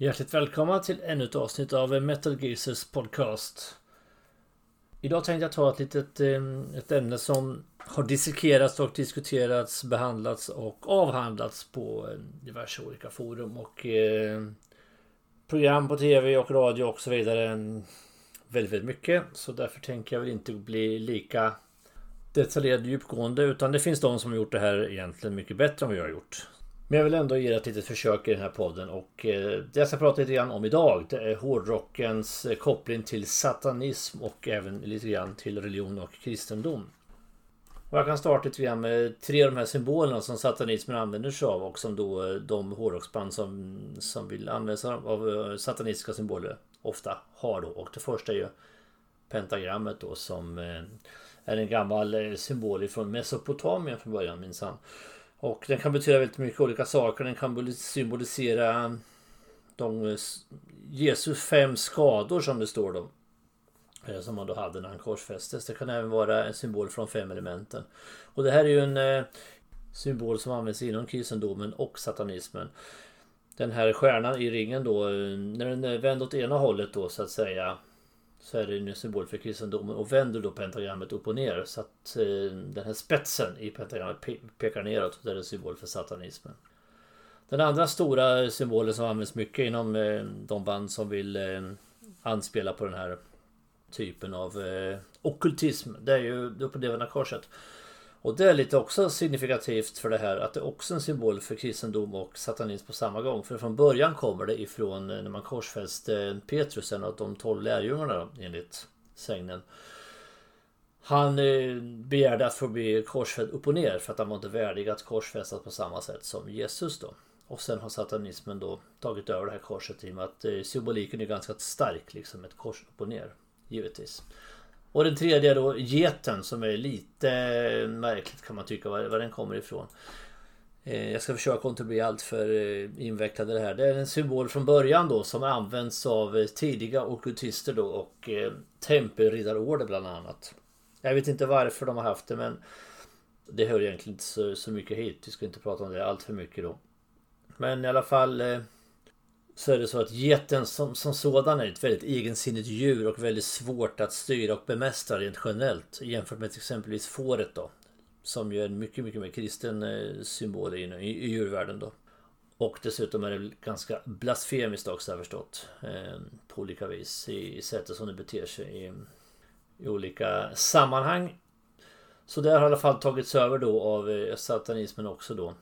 Hjärtligt välkomna till ännu ett avsnitt av Metal Geezers podcast. Idag tänkte jag ta ett litet eh, ett ämne som har dissekerats och diskuterats, behandlats och avhandlats på eh, diverse olika forum och eh, program på tv och radio och så vidare. Väldigt, väldigt mycket. Så därför tänker jag väl inte bli lika detaljerad och djupgående utan det finns de som har gjort det här egentligen mycket bättre än vad jag har gjort. Men jag vill ändå ge ett litet försök i den här podden och eh, det jag ska prata lite grann om idag det är hårdrockens eh, koppling till satanism och även lite grann till religion och kristendom. Och jag kan starta lite grann med tre av de här symbolerna som satanismen använder sig av och som då eh, de hårdrocksband som, som vill använda sig av satanistiska symboler ofta har då. Och det första är ju pentagrammet då som är en gammal symbol från Mesopotamien från början minsann. Och den kan betyda väldigt mycket olika saker. Den kan symbolisera um, de eh, Jesus fem skador som det står då. Eh, som han då hade när han korsfästes. Det kan även vara en symbol från fem elementen. Och det här är ju en eh, symbol som används inom kristendomen och satanismen. Den här stjärnan i ringen då, när den är vänd åt ena hållet då så att säga så är det en symbol för kristendomen och vänder då pentagrammet upp och ner så att eh, den här spetsen i pentagrammet pe pekar neråt. Det är en symbol för satanismen. Den andra stora symbolen som används mycket inom eh, de band som vill eh, anspela på den här typen av eh, okultism. Det är ju det uppochnedvända korset. Och det är lite också signifikativt för det här att det är också en symbol för kristendom och satanism på samma gång. För från början kommer det ifrån eh, när man korsfäste eh, Petrus, en av de tolv lärjungarna enligt sägnen. Han eh, begärde att få bli korsfäst upp och ner för att han var inte värdig att korsfästas på samma sätt som Jesus då. Och sen har satanismen då tagit över det här korset i och med att symboliken är ganska stark liksom ett kors upp och ner. Givetvis. Och den tredje då geten som är lite märkligt kan man tycka var, var den kommer ifrån. Eh, jag ska försöka inte bli alltför eh, invecklad i det här. Det är en symbol från början då som används av eh, tidiga okultister då och eh, tempelriddarorder bland annat. Jag vet inte varför de har haft det men det hör egentligen inte så, så mycket hit. Vi ska inte prata om det allt för mycket då. Men i alla fall så är det så att geten som, som sådan är ett väldigt egensinnigt djur och väldigt svårt att styra och bemästra rent generellt jämfört med exempelvis fåret då. Som ju är en mycket, mycket mer kristen eh, symbol i, i, i djurvärlden då. Och dessutom är det ganska blasfemiskt också har jag förstått. Eh, på olika vis i, i sättet som det beter sig i, i olika sammanhang. Så det har i alla fall tagits över då av eh, satanismen också då.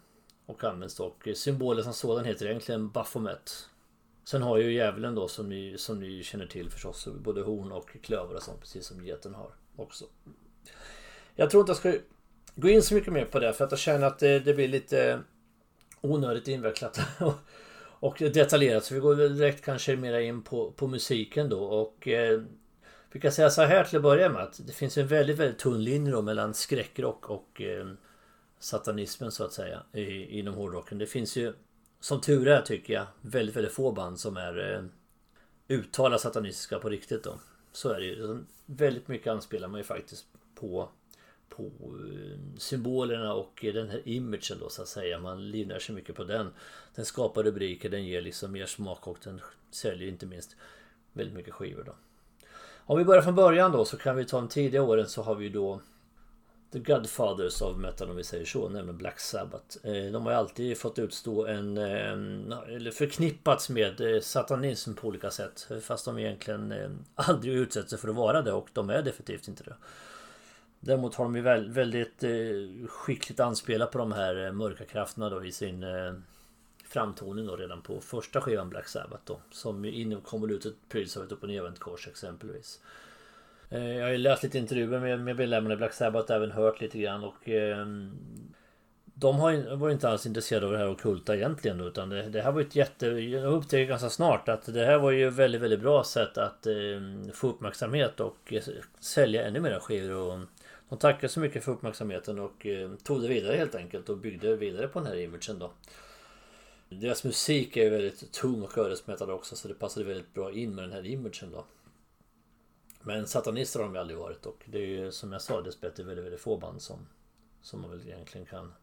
Och används dock. Och symbolen som sådan heter egentligen Baphomet. Sen har ju djävulen då som ni, som ni känner till förstås både horn och klöver och sånt precis som geten har också. Jag tror inte jag ska gå in så mycket mer på det för att jag känner att det, det blir lite onödigt invecklat och detaljerat. Så vi går direkt kanske mera in på, på musiken då och eh, vi kan säga så här till att börja med att det finns en väldigt, väldigt tunn linje då mellan skräckrock och eh, satanismen så att säga i, inom hårdrocken. Det finns ju som tur är tycker jag väldigt, väldigt få band som är eh, uttalat satanistiska på riktigt då. Så är det ju. Väldigt mycket anspelar man ju faktiskt på på eh, symbolerna och eh, den här imagen då så att säga. Man livnär sig mycket på den. Den skapar rubriker, den ger liksom mer smak och den säljer inte minst väldigt mycket skivor då. Om vi börjar från början då så kan vi ta de tidiga åren så har vi då The Godfathers of metal om vi säger så, nämligen Black Sabbath. Eh, de har ju alltid fått utstå en, eller förknippats med eh, satanism på olika sätt. Fast de egentligen eh, aldrig utsätter sig för att vara det och de är definitivt inte det. Däremot har de ju väldigt skickligt anspelat på de här mörka krafterna då i sin framtoning då redan på första skivan Black Sabbath då. Som kommer ut ett pryls av ett upp och nervänt kors exempelvis. Eh, jag har ju läst lite intervjuer med, med medlemmarna i Black Sabbath även hört lite grann och eh, de har, var inte alls intresserade av det här okulta egentligen utan det, det här var ett jätte... Jag upptäckte ganska snart att det här var ju ett väldigt, väldigt bra sätt att eh, få uppmärksamhet och eh, sälja ännu mer skivor och de tackade så mycket för uppmärksamheten och eh, tog det vidare helt enkelt och byggde vidare på den här imagen då. Deras musik är ju väldigt tung och ödesmättad också så det passade väldigt bra in med den här imagen då. Men satanister har de aldrig varit och det är ju som jag sa dessbättre väldigt, väldigt få band som, som man väl egentligen kan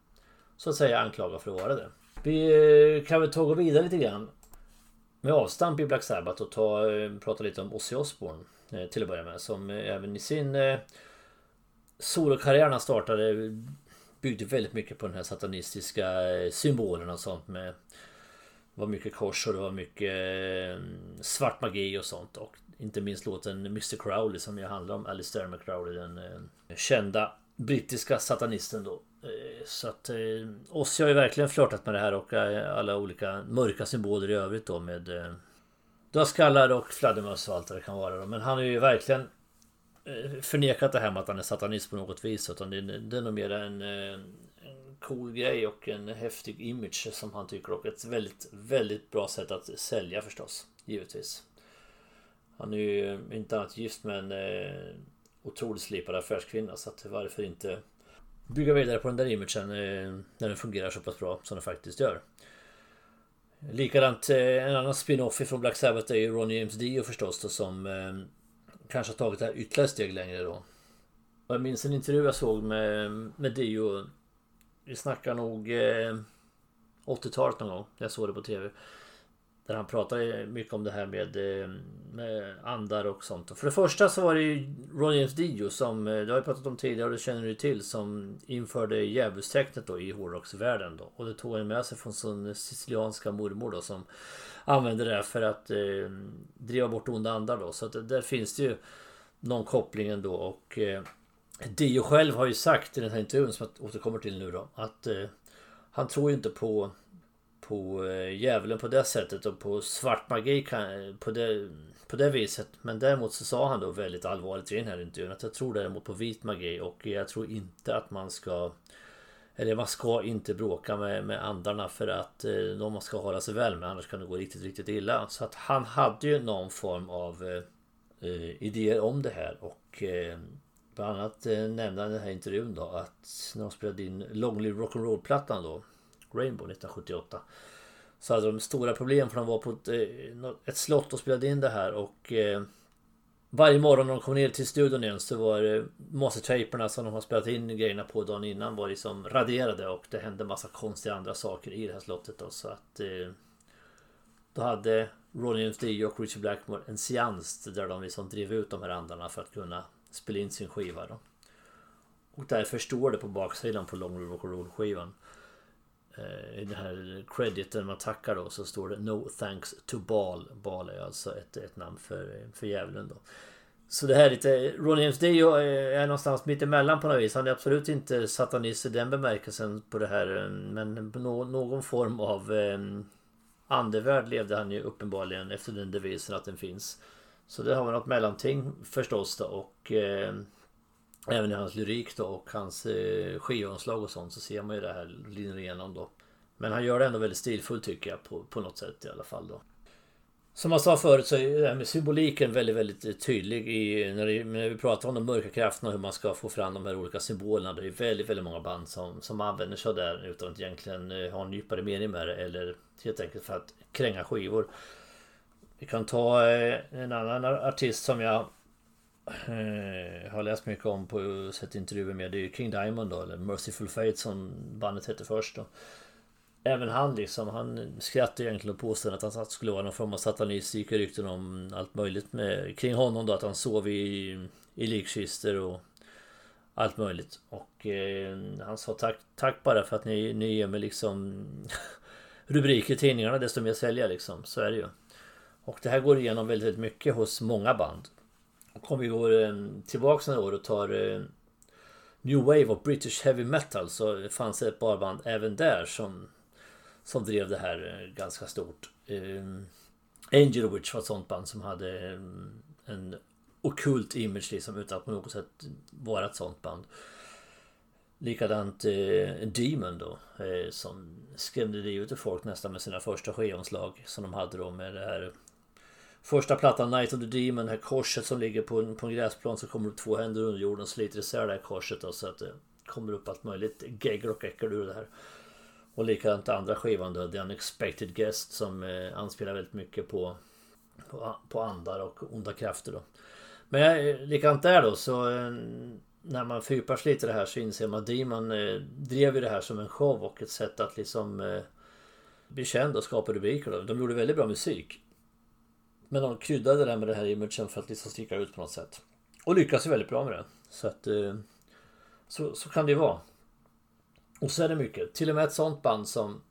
så att säga anklaga för att vara det. Vi eh, kan väl ta och gå vidare lite grann. med avstamp i Black Sabbath och ta, eh, prata lite om Ozzy Osbourne eh, till att börja med. Som även i sin solokarriär han startade byggde väldigt mycket på den här satanistiska symbolen och sånt med det var mycket kors och det var mycket svart magi och sånt. Och inte minst låten Mr Crowley som ju handlar om Alistair McCrowley den eh, kända brittiska satanisten då. Eh, så att eh, Ozzy har ju verkligen flörtat med det här och eh, alla olika mörka symboler i övrigt då med eh, dödskallar och fladdermöss och allt vad det kan vara då. Men han har ju verkligen eh, förnekat det här med att han är satanist på något vis. Utan det, det är nog mer en, eh, en cool grej och en häftig image som han tycker och ett väldigt, väldigt bra sätt att sälja förstås. Givetvis. Han är ju inte annat gift med en eh, otroligt slipad affärskvinna så att varför inte bygga vidare på den där imagen eh, när den fungerar så pass bra som den faktiskt gör. Likadant eh, en annan spin-off från Black Sabbath är ju Ronny James Dio förstås då, som eh, kanske har tagit det här ytterligare steg längre då. Jag minns en intervju jag såg med, med Dio. Vi snackar nog eh, 80-talet någon gång. Jag såg det på TV. Där han pratar mycket om det här med, eh, med andar och sånt. Och för det första så var det ju Ron James Dio som, eh, det har jag pratat om tidigare och det känner du till, som införde djävulstecknet då i hårdrocksvärlden då. Och det tog han med sig från sin sicilianska mormor då som använde det för att eh, driva bort onda andar då. Så att där finns det ju någon koppling ändå och eh, Dio själv har ju sagt i den här intervjun som jag återkommer till nu då att eh, han tror ju inte på på eh, djävulen på det sättet och på svart magi på det, på det viset. Men däremot så sa han då väldigt allvarligt i den här intervjun att jag tror däremot på vit magi och jag tror inte att man ska eller man ska inte bråka med, med andarna för att eh, de man ska hålla sig väl med annars kan det gå riktigt, riktigt illa. Så att han hade ju någon form av eh, eh idéer om det här och eh, bland annat eh, nämnde han i den här intervjun då att när de spelade in Long Live Rock'n'Roll plattan då Rainbow 1978. Så hade de stora problem för de var på ett, eh, ett slott och spelade in det här och eh, varje morgon när de kom ner till studion igen så var det mastertaperna som de har spelat in grejerna på dagen innan var liksom raderade och det hände massa konstiga andra saker i det här slottet då så att eh, Då hade Ronny James Dio och Richard Blackmore en seans där de liksom drev ut de här andarna för att kunna spela in sin skiva då. Och därför står det på baksidan på Long Rock Roll skivan Eh, Eh, i den här crediten man tackar då så står det No thanks to Bal. Bal är alltså ett, ett namn för, för djävulen då. Så det här är lite... Ronny James Dio eh, är någonstans mitt emellan på något vis. Han är absolut inte satanist i den bemärkelsen på det här. Eh, men någon form av andevärld levde han ju uppenbarligen efter den devisen att den finns. Så det har man något mellanting förstås då och Även i hans lyrik då och hans eh, skivomslag och sånt så ser man ju det här linjer igenom då. Men han gör det ändå väldigt stilfullt tycker jag på, på något sätt i alla fall då. Som jag sa förut så är det här med symboliken väldigt, väldigt eh, tydlig i när, det, när vi pratar om de mörka krafterna och hur man ska få fram de här olika symbolerna. Det är väldigt, väldigt många band som, som använder sig av det utan att egentligen eh, ha en djupare mening med det eller helt enkelt för att kränga skivor. Vi kan ta eh, en annan artist som jag Eh, har läst mycket om på sett intervjuer med. Det är ju King Diamond då, eller Merciful Fate som bandet hette först då. Även han liksom, han skrattade egentligen och påstod att han skulle vara någon form av satanistik. Det rykten om allt möjligt med, kring honom då. Att han sov i, i likkistor och allt möjligt. Och eh, han sa tack, tack bara för att ni, ni ger mig liksom rubriker i tidningarna desto mer säljer liksom. Så är det ju. Och det här går igenom väldigt, väldigt mycket hos många band. Om vi går tillbaka några år och tar eh, New Wave och British Heavy Metal så fanns det ett barband även där som som drev det här eh, ganska stort. Eh, Angel Witch var ett sånt band som hade en okult image liksom utan att på något sätt vara ett sånt band. Likadant eh, Demon då som skrämde livet ur folk nästan med sina första skivomslag som de hade då med det här Första plattan Night of the Demon, det här korset som ligger på en, på en gräsplan så kommer det två händer under jorden och sliter isär det här korset då, så att det kommer upp allt möjligt gegg och äckel ur det här. Och likadant andra skivan då, The Unexpected Guest som eh, anspelar väldigt mycket på, på, på andar och onda krafter då. Men eh, likadant där då så eh, när man fördjupar sig lite i det här så inser man att Demon eh, drev ju det här som en show och ett sätt att liksom eh, bli känd och skapa rubriker. Då. De gjorde väldigt bra musik. Men de kryddade det med det här imagen för att liksom sticka ut på något sätt. Och lyckas ju väldigt bra med det. Så att eh, så, så kan det ju vara. Och så är det mycket. Till och med ett sånt band som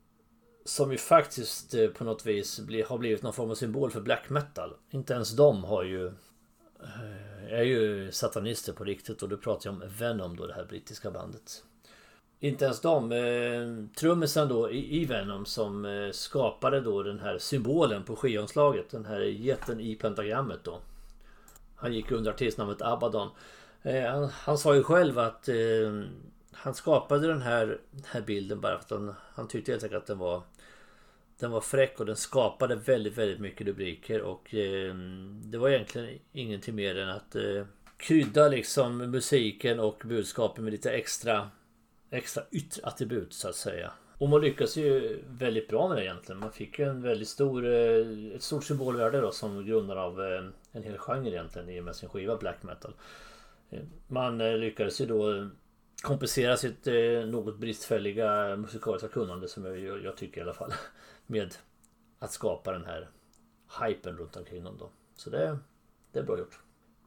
som ju faktiskt eh, på något vis har blivit någon form av symbol för black metal. Inte ens de har ju eh, är ju satanister på riktigt och då pratar jag om Venom då det här brittiska bandet. Inte ens de. Eh, trummisen då i, Venom som eh, skapade då den här symbolen på skivomslaget. Den här jätten i pentagrammet då. Han gick under artistnamnet Abaddon. Eh, han, han, sa ju själv att eh, han skapade den här, den här bilden bara för att han, han tyckte helt enkelt att den var den var fräck och den skapade väldigt, väldigt mycket rubriker och eh, det var egentligen ingenting mer än att eh, krydda liksom musiken och budskapen med lite extra extra yttre attribut så att säga. Och man lyckas ju väldigt bra med det egentligen. Man fick ju en väldigt stor, eh, ett stort symbolvärde då som grundare av eh, en hel genre egentligen i och med sin skiva black metal. Eh, man lyckades ju då kompensera sitt något bristfälliga musikaliska kunnande som jag, jag tycker i alla fall. Med att skapa den här hypen runt omkring dem då. Så det, det är bra gjort.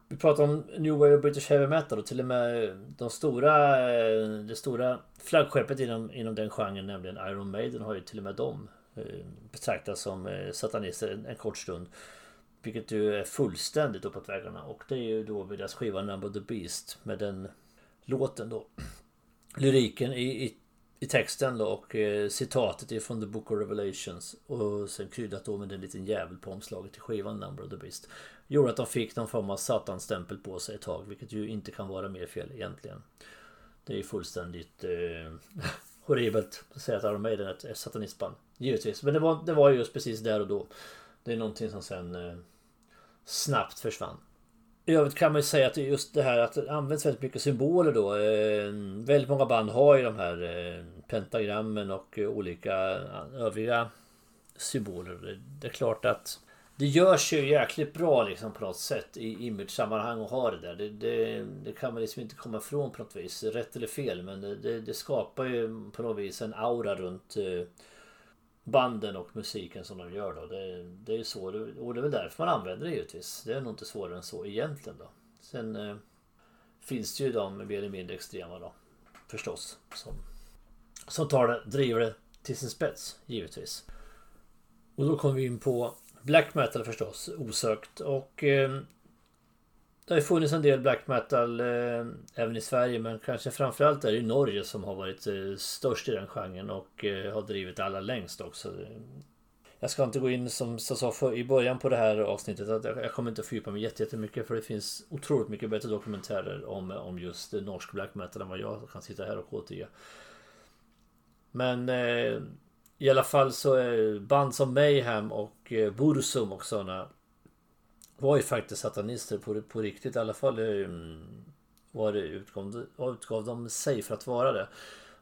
Vi pratar om New Wave och British Heavy Metal och till och med de stora, eh, det stora flaggskeppet inom, inom den genren, nämligen Iron Maiden, har ju till och med dem betraktas betraktats som eh, satanister en, en kort stund. Vilket ju är fullständigt uppåt vägarna. Och det är ju då vid deras skiva Number the Beast med den låten då. Lyriken i, i, i texten då och eh, citatet ifrån The Book of Revelations. Och sen kryddat då med en liten jävel på omslaget till skivan Number of the Beast gjorde att de fick någon form av satanstämpel på sig ett tag. Vilket ju inte kan vara mer fel egentligen. Det är ju fullständigt eh, horribelt att säga att Iron Maiden är ett satanistband. Givetvis. Men det var, det var just precis där och då. Det är någonting som sen eh, snabbt försvann. I övrigt kan man ju säga att just det här att det används väldigt mycket symboler då. Eh, väldigt många band har ju de här eh, pentagrammen och eh, olika eh, övriga symboler. Det är klart att det görs ju jäkligt bra liksom på något sätt i image-sammanhang och ha det där. Det, det, det, kan man liksom inte komma ifrån på något vis. Rätt eller fel men det, det skapar ju på något vis en aura runt eh, banden och musiken som de gör då. Det, det är så och det är väl därför man använder det givetvis. Det är nog inte svårare än så egentligen då. Sen eh, finns det ju de mer eller mindre extrema då. Förstås. Som, som tar det, driver det till sin spets givetvis. Och då kommer vi in på Black metal förstås, osökt. Och eh, det har ju funnits en del black metal eh, även i Sverige men kanske framförallt är det Norge som har varit eh, störst i den genren och eh, har drivit alla längst också. Jag ska inte gå in som jag sa för, i början på det här avsnittet att jag, jag kommer inte fördjupa mig jättemycket för det finns otroligt mycket bättre dokumentärer om, om just norsk black metal än vad jag kan sitta här och återge. Men eh, i alla fall så är band som Mayhem och eh, Bursum och sådana var ju faktiskt satanister på, på riktigt. I alla fall eh, var det utgav, utgav de sig för att vara det.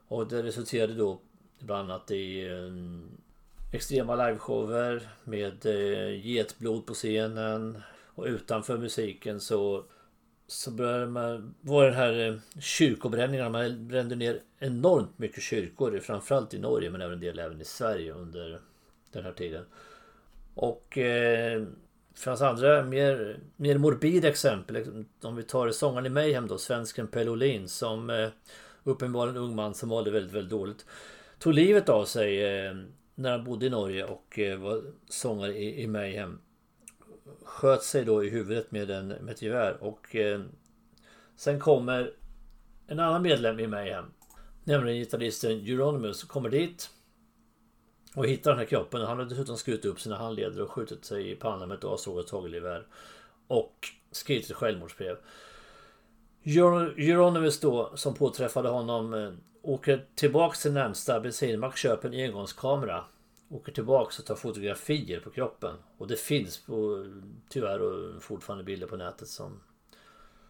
Och det resulterade då bland annat i eh, extrema liveshower med eh, getblod på scenen. Och utanför musiken så så började man, var den här kyrkobränningarna. Man brände ner enormt mycket kyrkor. Framförallt i Norge men även en del även i Sverige under den här tiden. Och eh, det fanns andra mer, mer morbida exempel. Liksom, om vi tar sångaren i Mayhem då, svensken Pelle Olin som eh, uppenbarligen en ung man som mådde väldigt, väldigt dåligt. Tog livet av sig eh, när han bodde i Norge och eh, var sångare i, i Mayhem sköt sig då i huvudet med, en, med ett gevär och eh, sen kommer en annan medlem i Mayhem. Nämligen gitarristen Euronymous kommer dit och hittar den här kroppen. Han har dessutom skurit upp sina handleder och skjutit sig i pannan med ett avsågat hagelgevär. Och skrivit ett självmordsbrev. Euronymous då som påträffade honom eh, åker tillbaks till närmsta bensinmack, köper en engångskamera åker tillbaks och tar fotografier på kroppen. Och det finns på, tyvärr fortfarande bilder på nätet som,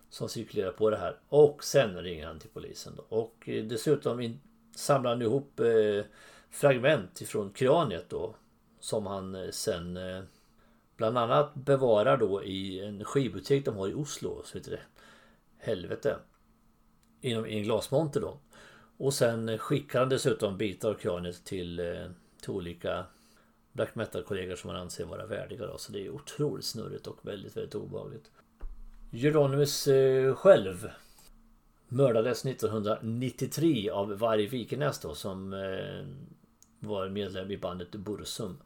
som cirkulerar på det här. Och sen ringer han till polisen. Då. Och eh, dessutom in, samlar han ihop eh, fragment ifrån kraniet då. Som han eh, sen eh, bland annat bevarar då i en skivbutik de har i Oslo. Så heter det Helvete. Inom, I en glasmonter då. Och sen skickar han dessutom bitar av kraniet till eh, till olika black metal-kollegor som han anser vara värdiga då. Så det är otroligt snurrigt och väldigt, väldigt obehagligt. Geronimus själv mördades 1993 av Varg Vikenäs då som var medlem i bandet Bursum.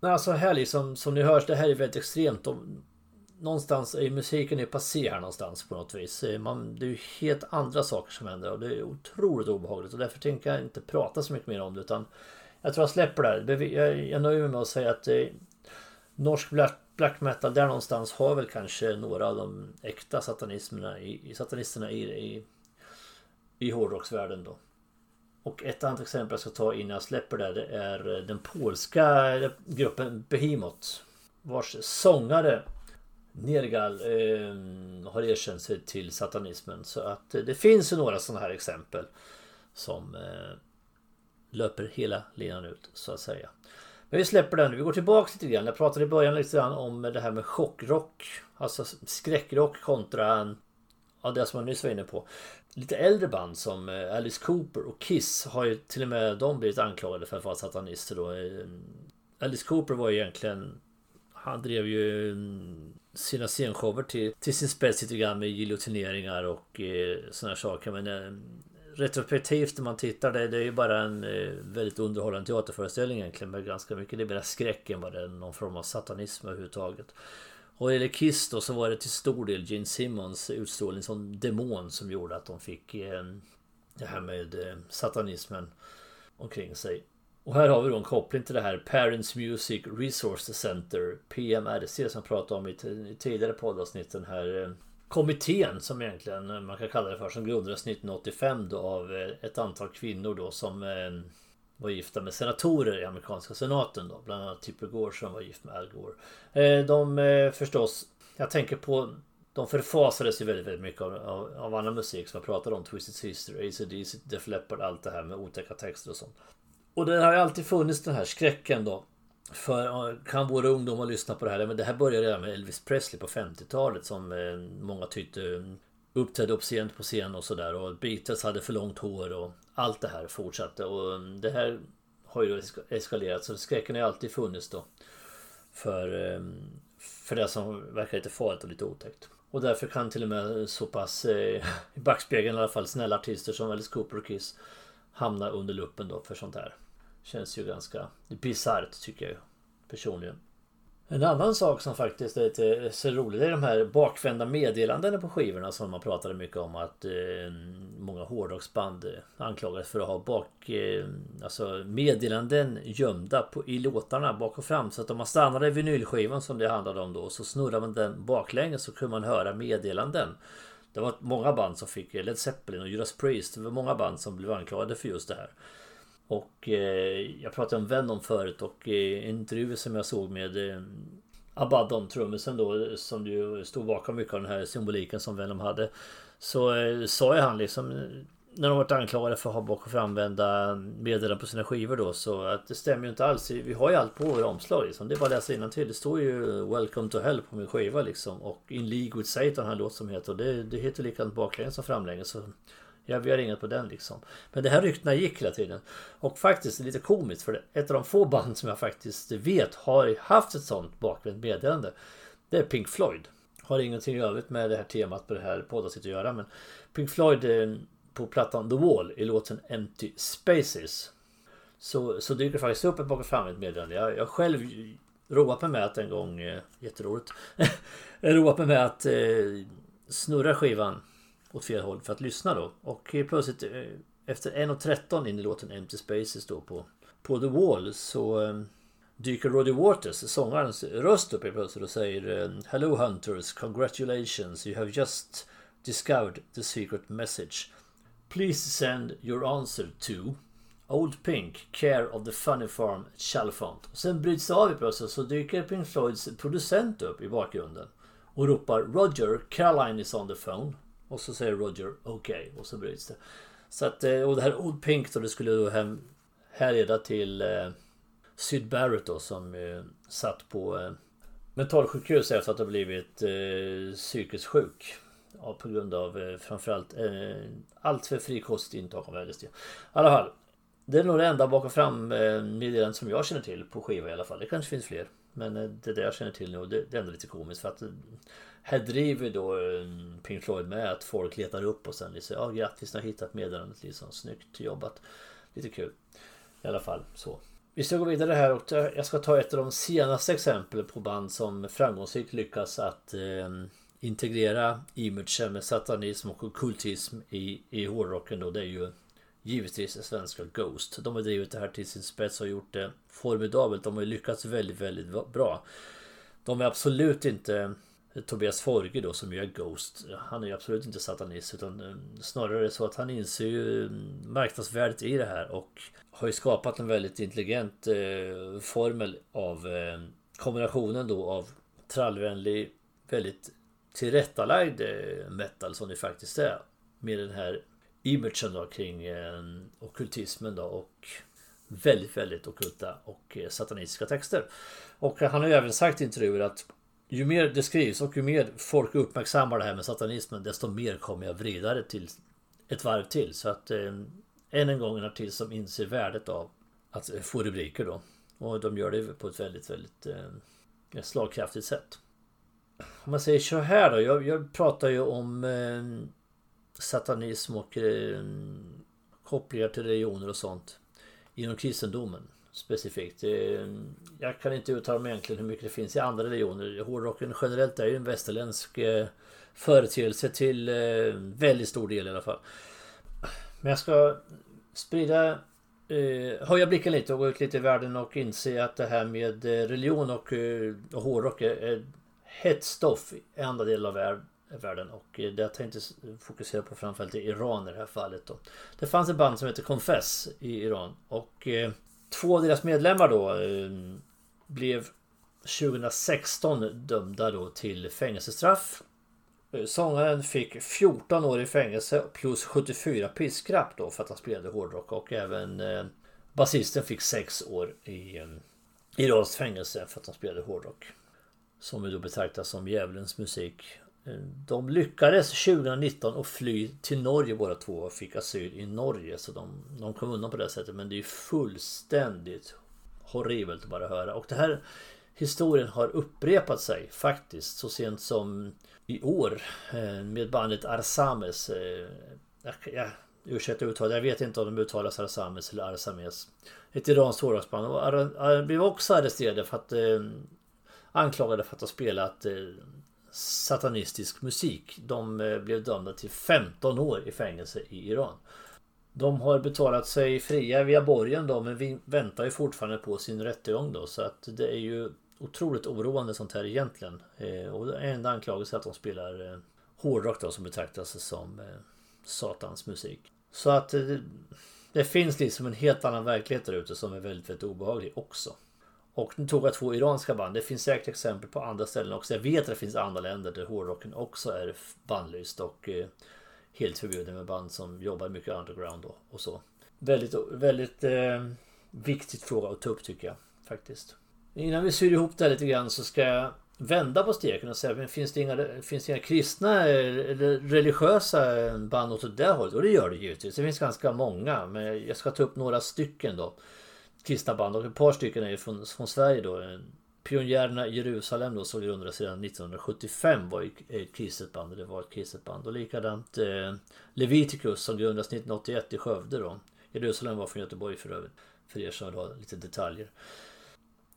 Men alltså här liksom, som ni hörs, det här är väldigt extremt. De, någonstans är musiken är passé här någonstans på något vis. Eh, man, det är ju helt andra saker som händer och det är otroligt obehagligt och därför tänker jag inte prata så mycket mer om det utan jag tror jag släpper det här. Jag, jag nöjer mig med att säga att eh, norsk black, black, metal där någonstans har väl kanske några av de äkta satanismerna i, i satanisterna i, i, i hårdrocksvärlden då. Och ett annat exempel jag ska ta innan jag släpper det, det är eh, den polska eh, gruppen Behemoth. Vars sångare Nergal eh, har erkänt sig till satanismen. Så att eh, det finns ju några sådana här exempel. Som eh, löper hela linan ut så att säga. Men vi släpper den. Vi går tillbaka lite grann. Jag pratade i början lite grann om det här med chockrock. Alltså skräckrock kontra ja, det som jag nyss var inne på. Lite äldre band som eh, Alice Cooper och Kiss har ju till och med de blivit anklagade för att vara satanister då. Ehm, Alice Cooper var ju egentligen Han drev ju mm, sina scenshower till, till sin spets lite grann med giljotineringar och eh, sådana saker. Men eh, retrospektivt när man tittar det, det är ju bara en eh, väldigt underhållande teaterföreställning egentligen med ganska mycket. Det är mer skräck än vad det är någon form av satanism överhuvudtaget. Och i Kiss då så var det till stor del Gene Simmons utstrålning som demon som gjorde att de fick eh, det här med eh, satanismen omkring sig. Och här har vi då en koppling till det här Parents Music Resource Center PMRC som jag pratade om i, i tidigare poddavsnitt. Den här eh, kommittén som egentligen man kan kalla det för som grundades 1985 då av eh, ett antal kvinnor då som eh, var gifta med senatorer i amerikanska senaten då. Bland annat Tipper Gore som var gift med Al Gore. Eh, de eh, förstås, jag tänker på de förfasades ju väldigt, väldigt mycket av, av, av annan musik som jag pratade om. Twisted Sister, ACDC, Def Leppard, allt det här med otäcka texter och sånt. Och det har ju alltid funnits den här skräcken då för eh, kan våra ungdomar lyssna på det här? Men det här började redan med Elvis Presley på 50-talet som många tyckte uppträdde upp sent på scen och sådär. Och Beatles hade för långt hår och allt det här fortsatte. Och um, det här har ju eskalerat så skräcken har ju alltid funnits då. För, um, för det som verkar lite farligt och lite otäckt. Och därför kan till och med så pass eh, i backspegeln i alla fall snälla artister som Alice Cooper och Kiss hamna under luppen då för sånt här. Känns ju ganska bisarrt tycker jag personligen. En annan sak som faktiskt är lite så rolig är de här bakvända meddelandena på skivorna som man pratade mycket om att eh, många hårdrocksband eh, anklagades för att ha bak, eh, alltså meddelanden gömda på, i låtarna bak och fram. Så att om man stannade i vinylskivan som det handlade om då så snurrade man den baklänges så kunde man höra meddelanden. Det var många band som fick eh, Led Zeppelin och Judas Priest. Det var många band som blev anklagade för just det här. Och eh, jag pratade om Venom förut och eh, en intervju som jag såg med eh, Abaddon, trummisen då, som ju stod bakom mycket av den här symboliken som Venom hade. Så eh, sa ju han liksom när de varit anklagade för att ha bak och framvända meddelanden på sina skivor då så att det stämmer ju inte alls. Vi har ju allt på våra omslag liksom. Det är bara att läsa till. Det står ju eh, Welcome to Hell på min skiva liksom. Och In League with Satan har en låt som heter. Och det, det heter likadant baklänges som framlänges. Ja, vi har inget på den liksom. Men det här ryktena gick hela tiden. Och faktiskt lite komiskt för. Ett av de få band som jag faktiskt vet har haft ett sånt bakvänt meddelande. Det är Pink Floyd. Har ingenting i övrigt med det här temat på det här poddavsnittet att göra. Men Pink Floyd på plattan The Wall i låten Empty Spaces. Så, så dyker det faktiskt upp ett bakåt framåt meddelande. Jag, jag själv roat mig med att en gång, eh, jätteroligt, roat mig med att eh, snurra skivan åt fel håll för att lyssna då. Och eh, plötsligt eh, efter 1.13 in i låten Empty Spaces då på, på The Wall så eh, dyker Roddy Waters, sångarens röst upp plötsligt och säger Hello Hunters, congratulations, you have just discovered the secret message. Please send your answer to Old Pink, Care of the Funny Farm, Chalfont. Sen bryts det av i plötsligt så dyker Pink Floyds producent upp i bakgrunden och ropar Roger, Caroline is on the phone. Och så säger Roger okej okay, och så bryts det. Så att, eh, och det här Old Pink då det skulle då hem, härleda till eh, Syd Barrett då som eh, satt på eh, mentalsjukhus efter att ha blivit eh, psykiskt sjuk. Ja, på grund av eh, framförallt eh, allt för frikostigt intag av LSD. I alla fall. Det är nog det enda bakom fram eh, meddelandet som jag känner till på skiva i alla fall. Det kanske finns fler. Men eh, det är det jag känner till nu det, det är ändå lite komiskt för att här driver då eh, Pink Floyd med att folk letar upp och sen säger ja grattis, ni har hittat meddelandet liksom. Snyggt jobbat. Lite kul. I alla fall så. Vi ska gå vidare här och jag ska ta ett av de senaste exemplen på band som framgångsrikt lyckas att eh, integrera imagen med satanism och kultism i, i hårdrocken då. Det är ju givetvis svenska Ghost. De har drivit det här till sin spets och gjort det formidabelt. De har lyckats väldigt, väldigt bra. De är absolut inte Tobias Forge då som ju är Ghost. Han är ju absolut inte satanist utan eh, snarare så att han inser ju mm, marknadsvärdet i det här och har ju skapat en väldigt intelligent eh, formel av eh, kombinationen då av trallvänlig, väldigt tillrättalagd eh, metal som det faktiskt är. Med den här imagen då kring eh, okultismen då och väldigt, väldigt okulta och eh, satanistiska texter. Och han har ju även sagt i intervjuer att ju mer det skrivs och ju mer folk uppmärksammar det här med satanismen desto mer kommer jag vrida det till ett varv till. Så att eh, än en gång en artist som inser värdet av att eh, få rubriker då. Och de gör det på ett väldigt, väldigt eh, slagkraftigt sätt. Om man säger så här då. Jag, jag pratar ju om eh, satanism och eh, kopplingar till religioner och sånt inom kristendomen specifikt. Jag kan inte uttala mig egentligen hur mycket det finns i andra religioner. Hårdrocken generellt är ju en västerländsk eh, företeelse till eh, väldigt stor del i alla fall. Men jag ska sprida eh, höja blicken lite och gå ut lite i världen och inse att det här med eh, religion och, och hårdrock är hett stoff i andra delar av världen och det jag tänkte fokusera på framförallt i Iran i det här fallet då. Det fanns ett band som heter Confess i Iran och Två av deras medlemmar då eh, blev 2016 dömda då till fängelsestraff. Eh, sångaren fick 14 år i fängelse plus 74 piskrapp då för att han spelade hårdrock och även eh, basisten fick 6 år i eh, Irans fängelse för att han spelade hårdrock. Som vi då betraktas som djävulens musik. De lyckades 2019 att fly till Norge båda två och fick asyl i Norge. Så de, de kom undan på det sättet. Men det är ju fullständigt horribelt att bara höra. Och det här historien har upprepat sig faktiskt så sent som i år eh, med bandet Arsames. Eh, jag, jag, ursäkta uttalet, jag vet inte om de uttalas Arsames eller Arsames. Ett iranskt hårdrocksband. De blev också arresterade för att eh, anklagade för att ha spelat eh, satanistisk musik. De eh, blev dömda till 15 år i fängelse i Iran. De har betalat sig fria via borgen då men vi väntar ju fortfarande på sin rättegång då så att det är ju otroligt oroande sånt här egentligen. Eh, och en enda anklagelse är att de spelar eh, hårdrock då som betraktas som satans musik. Så att det finns liksom en helt annan verklighet där ute som är väldigt, väldigt obehaglig också. Och nu tog jag två iranska band. Det finns säkert exempel på andra ställen också. Jag vet att det finns andra länder där hårdrocken också är bannlyst och eh, helt förbjuden med band som jobbar mycket underground och, och så. Väldigt, väldigt eh, viktigt fråga att ta upp tycker jag faktiskt. Innan vi syr ihop det här lite grann så ska jag vända på steken och säga men finns det inga, finns det inga kristna eller religiösa band åt det hållet? Och det gör det givetvis. Det finns ganska många men jag ska ta upp några stycken då kristna band och ett par stycken är från, från Sverige då. Pionjärerna i Jerusalem då som grundades redan 1975 var ju ett kristet band. Det var ett kristet band. Och likadant eh, Leviticus som grundades 1981 i Skövde då. Jerusalem var från Göteborg för övrigt. För er som vill ha lite detaljer.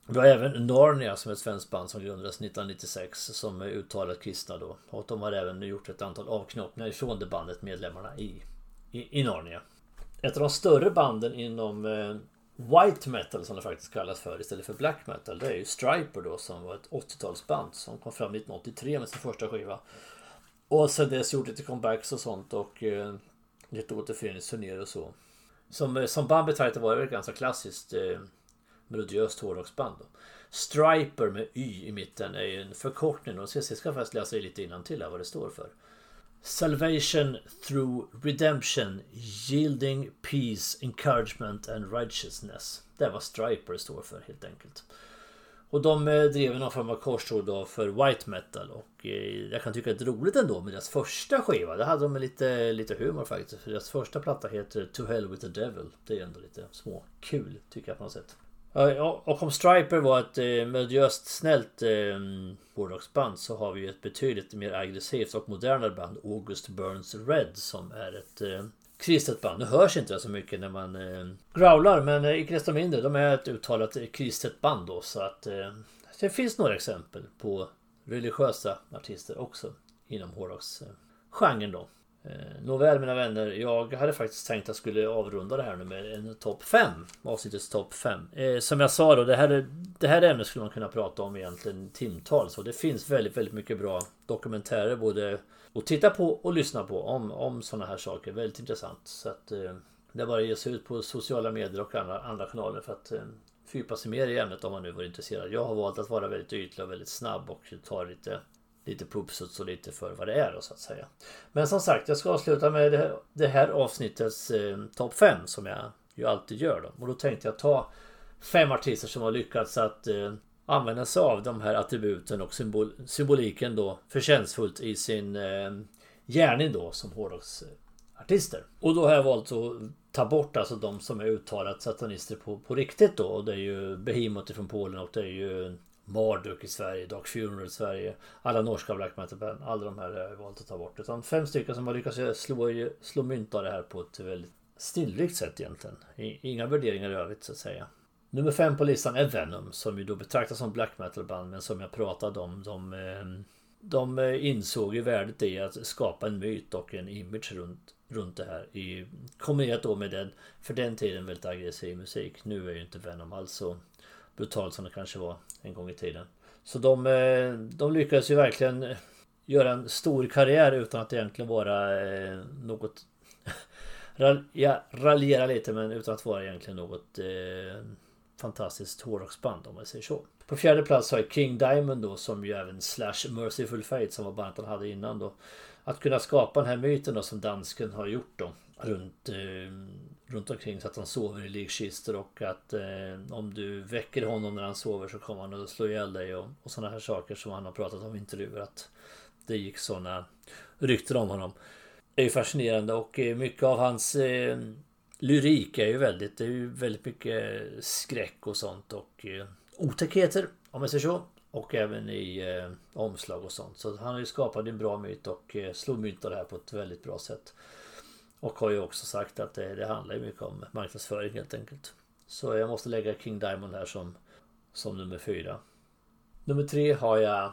Vi har även Narnia som är ett svenskt band som grundades 1996 som är uttalat kristna då. Och de har även gjort ett antal avknoppningar ifrån det bandet medlemmarna i, i, i Narnia. Ett av de större banden inom eh, White metal som det faktiskt kallas för istället för black metal. Det är ju Striper då som var ett 80-talsband som kom fram 1983 med sin första skiva. Och sen dess gjort lite comebacks och sånt och eh, lite återföreningsturnéer och så. Som, eh, som band betraktat var det ett ganska klassiskt eh, melodiöst hårdrocksband. då. Striper med Y i mitten är ju en förkortning och jag ska faktiskt läsa lite till här vad det står för. Salvation through redemption, yielding peace, encouragement and righteousness. Det är vad Striper står för helt enkelt. Och de eh, drev någon form av korståg då för white metal och eh, jag kan tycka att det är roligt ändå med deras första skiva. Det hade de med lite, lite humor faktiskt. För deras första platta heter To Hell With The Devil. Det är ändå lite små kul tycker jag på något sätt. Och om Striper var ett eh, melodiöst snällt eh, hårdrocksband så har vi ju ett betydligt mer aggressivt och modernare band August Burns Red som är ett eh, kristet band. Nu hörs inte det så mycket när man eh, growlar men eh, icke desto mindre de är ett uttalat kristet band då så att eh, det finns några exempel på religiösa artister också inom hårdrocksgenren då. Eh, nåväl mina vänner, jag hade faktiskt tänkt att jag skulle avrunda det här nu med en topp 5. Avsnittets topp 5. Eh, som jag sa då, det här, det här ämnet skulle man kunna prata om egentligen timtals. Och det finns väldigt, väldigt mycket bra dokumentärer både att titta på och lyssna på om, om sådana här saker. Väldigt intressant. Så att eh, det är bara att ge sig ut på sociala medier och andra, andra kanaler för att eh, fördjupa sig mer i ämnet om man nu var intresserad. Jag har valt att vara väldigt ytlig och väldigt snabb och ta lite lite pupsuts och lite för vad det är då, så att säga. Men som sagt, jag ska avsluta med det här, det här avsnittets eh, topp 5 som jag ju alltid gör då. Och då tänkte jag ta fem artister som har lyckats att eh, använda sig av de här attributen och symbol, symboliken då förtjänstfullt i sin eh, gärning då som hårdrocksartister. Och då har jag valt att ta bort alltså de som är uttalat satanister på, på riktigt då. Och det är ju Behemoth från Polen och det är ju Marduk i Sverige, Dark Funeral i Sverige. Alla norska black metal band. Alla de här har jag valt att ta bort. Utan fem stycken som har lyckats slå, slå mynt av det här på ett väldigt stillrikt sätt egentligen. Inga värderingar i övrigt så att säga. Nummer fem på listan är Venom som ju då betraktas som black metal band men som jag pratade om. De, ehm, de insåg ju värdet i att skapa en myt och en image runt, runt det här. I, kombinerat då med den för den tiden väldigt aggressiv musik. Nu är ju inte Venom alls så brutalt som det kanske var en gång i tiden. Så de, eh, de lyckades ju verkligen eh, göra en stor karriär utan att egentligen vara eh, något... ja, raljera lite men utan att vara egentligen något eh, fantastiskt hårdrocksband om man säger så. På fjärde plats har jag King Diamond då som ju även Slash Merciful Fate som var bandet han hade innan då. Att kunna skapa den här myten då som dansken har gjort då runt, eh, runt omkring så att han sover i likkistor och att eh, om du väcker honom när han sover så kommer han att slå ihjäl dig och, och sådana här saker som han har pratat om i intervjuer att det gick sådana rykten om honom. Det är ju fascinerande och eh, mycket av hans eh, lyrik är ju väldigt, det är ju väldigt mycket skräck och sånt och eh, otäckheter om man säger så. Och även i eh, omslag och sånt. Så han har ju skapat en bra myt och eh, slog mynt av det här på ett väldigt bra sätt. Och har ju också sagt att det, det handlar mycket om marknadsföring helt enkelt. Så jag måste lägga King Diamond här som, som nummer fyra. Nummer tre har jag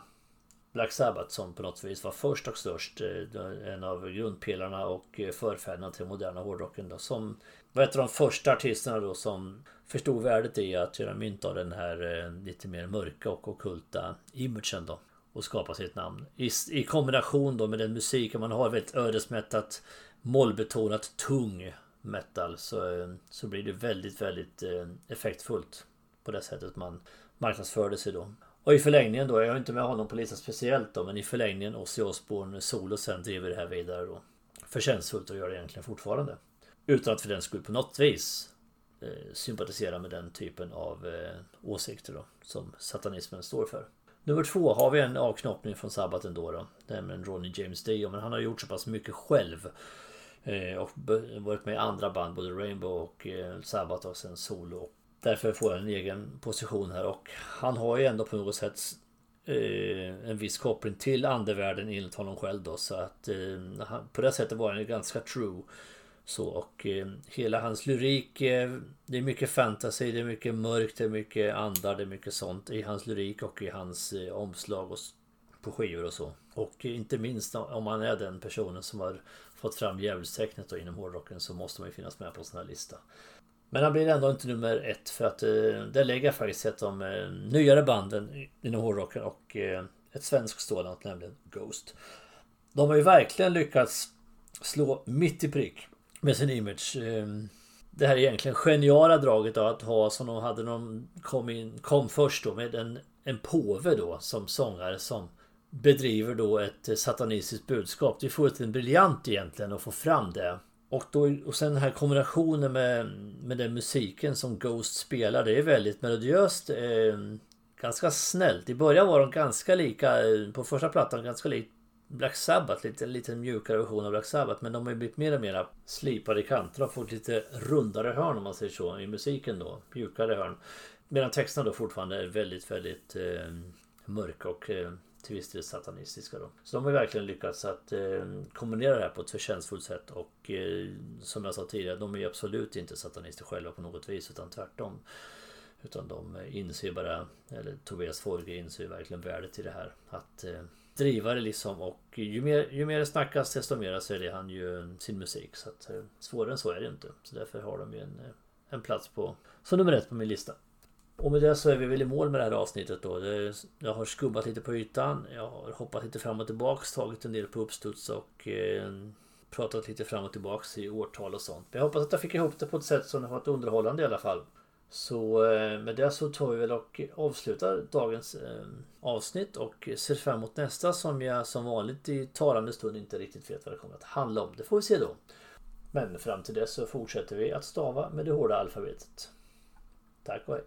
Black Sabbath som på något vis var först och störst. Eh, en av grundpelarna och eh, förfäderna till moderna hårdrocken. Då, som var ett av de första artisterna då som förstod värdet i att göra mynt av den här eh, lite mer mörka och okulta imagen då. Och skapa sitt namn. I, i kombination då med den musiken man har väldigt ödesmättat mollbetonat tung metal så, eh, så blir det väldigt, väldigt eh, effektfullt på det sättet man marknadsförde sig då. Och i förlängningen då, jag är inte med honom på listan speciellt då, men i förlängningen Ozzy Osbourne solo sen driver det här vidare då. Förtjänstfullt och gör det egentligen fortfarande. Utan att för den skull på något vis eh, sympatisera med den typen av eh, åsikter då, som satanismen står för. Nummer två har vi en avknoppning från sabbaten då då. Nämligen Ronnie James Dio. Men han har gjort så pass mycket själv. Eh, och varit med i andra band, både Rainbow och eh, Sabbath och sen solo. Därför får han en egen position här och han har ju ändå på något sätt eh, en viss koppling till andevärlden enligt honom själv då. Så att eh, på det sättet var han ju ganska true. Så och eh, hela hans lyrik eh, Det är mycket fantasy, det är mycket mörkt, det är mycket andar, det är mycket sånt i hans lyrik och i hans omslag och på skivor och så. Och inte minst om man är den personen som har fått fram djävulstecknet inom hårdrocken så måste man ju finnas med på en sån här lista. Men han blir ändå inte nummer ett för att eh, där lägger jag faktiskt ett av de eh, nyare banden inom hårdrocken och eh, ett svenskt sådant, nämligen Ghost. De har ju verkligen lyckats slå mitt i prick med sin image. Eh, det här egentligen geniala draget av att ha som de hade när de kom, in, kom först då med en, en påve då som sångare som bedriver då ett eh, satanistiskt budskap. Det är fullständigt briljant egentligen att få fram det. Och, då, och sen den här kombinationen med, med den musiken som Ghost spelar. Det är väldigt melodiöst. Eh, ganska snällt. I början var de ganska lika, eh, på första plattan ganska likt Black Sabbath, lite, lite mjukare version av Black Sabbath. Men de har ju blivit mer och mer slipade i kanterna och fått lite rundare hörn om man säger så i musiken då. Mjukare hörn. Medan texterna då fortfarande är väldigt, väldigt eh, mörka och eh, till viss del satanistiska då. Så de har verkligen lyckats att eh, kombinera det här på ett förtjänstfullt sätt och eh, som jag sa tidigare, de är absolut inte satanister själva på något vis utan tvärtom. Utan de inser bara, eller Tobias Forge inser verkligen värdet i det här. Att eh, driva det liksom och ju mer, ju mer det snackas desto mer säljer han ju sin musik. Så att eh, svårare än så är det inte. Så därför har de ju en, eh, en plats på som nummer ett på min lista. Och med det så är vi väl i mål med det här avsnittet då. Jag har skubbat lite på ytan. Jag har hoppat lite fram och tillbaks, tagit en del på uppstuds och eh, pratat lite fram och tillbaks i årtal och sånt. Men jag hoppas att jag fick ihop det på ett sätt som har varit underhållande i alla fall. Så eh, med det så tar vi väl och avslutar dagens eh, avsnitt och ser fram emot nästa som jag som vanligt i talande stund inte riktigt vet vad det kommer att handla om. Det får vi se då. Men fram till dess så fortsätter vi att stava med det hårda alfabetet. Tack och hej!